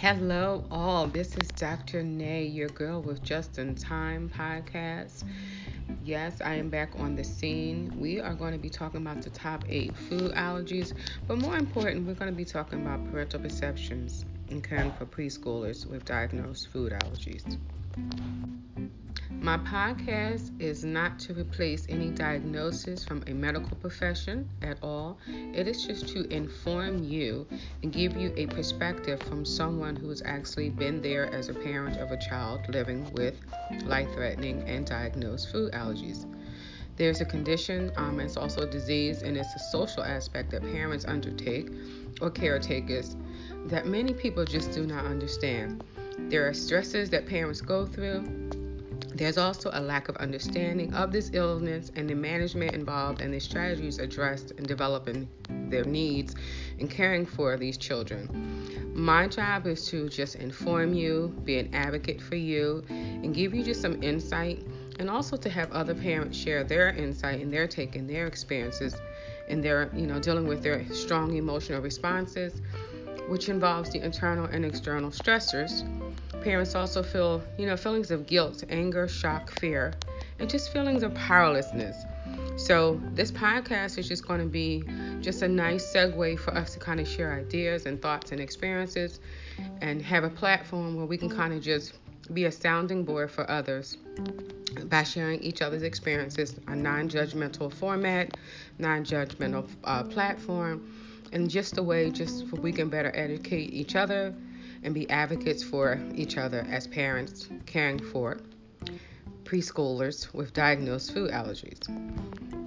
Hello, all. This is Dr. Nay, your girl with Just in Time podcast. Yes, I am back on the scene. We are going to be talking about the top eight food allergies, but more important, we're going to be talking about parental perceptions and caring for preschoolers with diagnosed food allergies. My podcast is not to replace any diagnosis from a medical profession at all. It is just to inform you and give you a perspective from someone who has actually been there as a parent of a child living with life threatening and diagnosed food allergies. There's a condition, um, it's also a disease, and it's a social aspect that parents undertake or caretakers that many people just do not understand. There are stresses that parents go through there's also a lack of understanding of this illness and the management involved and the strategies addressed in developing their needs and caring for these children. My job is to just inform you, be an advocate for you, and give you just some insight, and also to have other parents share their insight and their take and their experiences and their, you know, dealing with their strong emotional responses, which involves the internal and external stressors Parents also feel, you know, feelings of guilt, anger, shock, fear, and just feelings of powerlessness. So, this podcast is just going to be just a nice segue for us to kind of share ideas and thoughts and experiences and have a platform where we can kind of just be a sounding board for others by sharing each other's experiences, a non judgmental format, non judgmental uh, platform, and just a way just so we can better educate each other and be advocates for each other as parents caring for preschoolers with diagnosed food allergies.